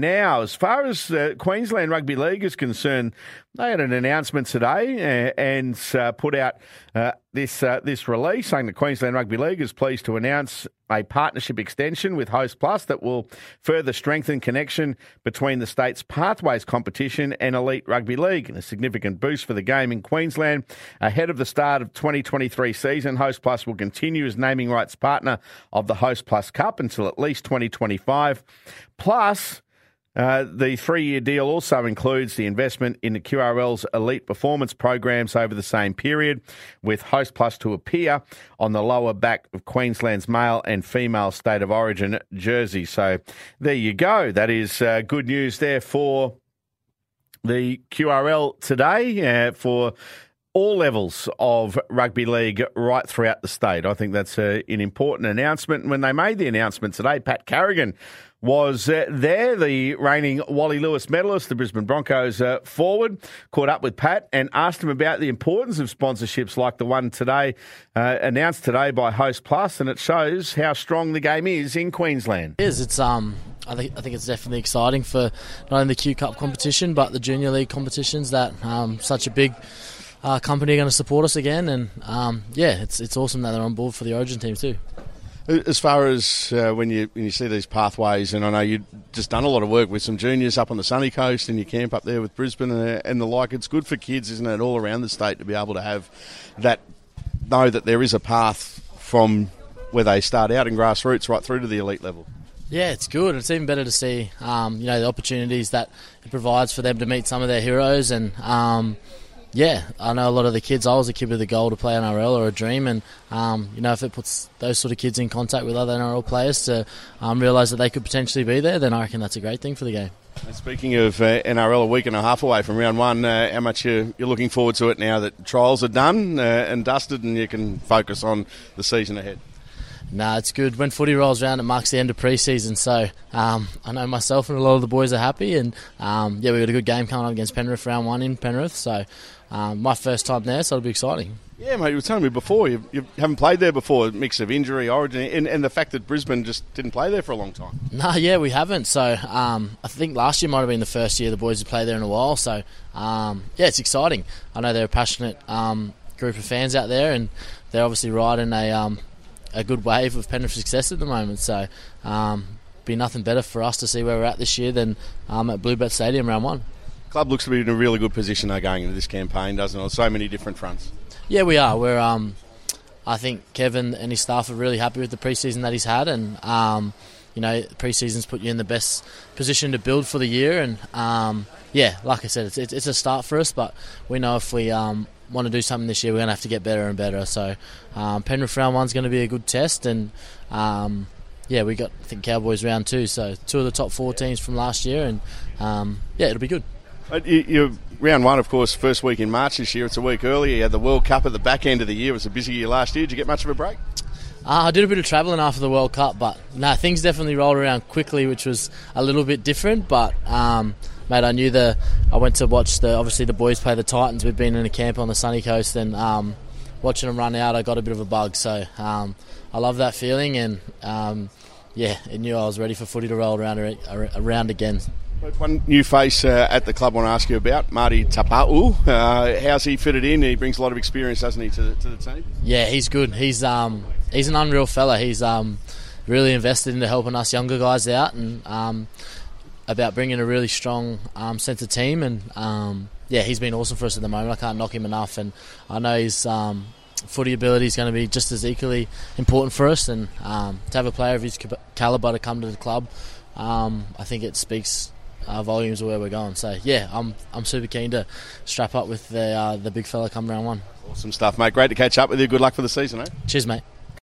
Now, as far as uh, Queensland Rugby League is concerned, they had an announcement today uh, and uh, put out uh, this uh, this release saying that Queensland Rugby League is pleased to announce a partnership extension with Host Plus that will further strengthen connection between the state's Pathways competition and Elite Rugby League, and a significant boost for the game in Queensland ahead of the start of 2023 season. Host Plus will continue as naming rights partner of the Host Plus Cup until at least 2025. Plus. Uh, the three year deal also includes the investment in the QRL's elite performance programs over the same period, with Host Plus to appear on the lower back of Queensland's male and female state of origin jersey. So there you go. That is uh, good news there for the QRL today uh, for all levels of rugby league right throughout the state. I think that's a, an important announcement. When they made the announcement today, Pat Carrigan was uh, there, the reigning Wally Lewis medalist, the Brisbane Broncos uh, forward, caught up with Pat and asked him about the importance of sponsorships like the one today, uh, announced today by Host Plus, and it shows how strong the game is in Queensland. It is. It's um, I think I think it's definitely exciting for not only the Q Cup competition but the Junior League competitions that um, such a big. Uh, company are going to support us again, and um, yeah, it's it's awesome that they're on board for the Origin team too. As far as uh, when you when you see these pathways, and I know you've just done a lot of work with some juniors up on the sunny coast, and you camp up there with Brisbane and, and the like. It's good for kids, isn't it, all around the state to be able to have that know that there is a path from where they start out in grassroots right through to the elite level. Yeah, it's good. It's even better to see, um, you know, the opportunities that it provides for them to meet some of their heroes and. Um, yeah, I know a lot of the kids. I was a kid with a goal to play NRL or a dream, and um, you know if it puts those sort of kids in contact with other NRL players to um, realise that they could potentially be there, then I reckon that's a great thing for the game. Speaking of uh, NRL, a week and a half away from round one, uh, how much you're, you're, looking forward to it now that trials are done uh, and dusted, and you can focus on the season ahead? No, it's good. When footy rolls around, it marks the end of pre-season. So um, I know myself and a lot of the boys are happy. And um, yeah, we got a good game coming up against Penrith round one in Penrith. So um, my first time there, so it'll be exciting. Yeah, mate, you were telling me before you, you haven't played there before, a mix of injury, origin, and, and, the fact that Brisbane just didn't play there for a long time. No, yeah, we haven't. So um, I think last year might have been the first year the boys had played there in a while. So um, yeah, it's exciting. I know they're a passionate um, group of fans out there, and they're obviously riding a um, a good wave of Penrith success at the moment. So um, be nothing better for us to see where we're at this year than um, at Bluebet Stadium round one. Club looks to be in a really good position though going into this campaign, doesn't it? On so many different fronts. Yeah, we are. We're. Um, I think Kevin and his staff are really happy with the preseason that he's had, and um, you know, preseason's put you in the best position to build for the year. And um, yeah, like I said, it's, it's, a start for us, but we know if we um, want to do something this year, we're going to have to get better and better. So um, Penrith round one's going to be a good test, and um, yeah, we got I think Cowboys round two, so two of the top four teams from last year, and um, yeah, it'll be good. Uh, you, you, round one, of course, first week in March this year. It's a week earlier. You had the World Cup at the back end of the year. It was a busy year last year. Did you get much of a break? Uh, I did a bit of travelling after the World Cup, but no, things definitely rolled around quickly, which was a little bit different. But um, mate, I knew the. I went to watch the obviously the boys play the Titans. We've been in a camp on the sunny coast, and um, watching them run out, I got a bit of a bug. So um, I love that feeling, and um, yeah, I knew I was ready for footy to roll around around again. One new face uh, at the club I want to ask you about, Marty Taupau. Uh, how's he fitted in? He brings a lot of experience, doesn't he, to the, to the team? Yeah, he's good. He's um, he's an unreal fella. He's um, really invested into helping us younger guys out and um, about bringing a really strong um, centre team. And um, yeah, he's been awesome for us at the moment. I can't knock him enough. And I know his um, footy ability is going to be just as equally important for us. And um, to have a player of his calibre to come to the club, um, I think it speaks uh, volumes of where we're going. So yeah, I'm I'm super keen to strap up with the uh, the big fella come round one. Awesome stuff, mate. Great to catch up with you. Good luck for the season, eh? Cheers, mate.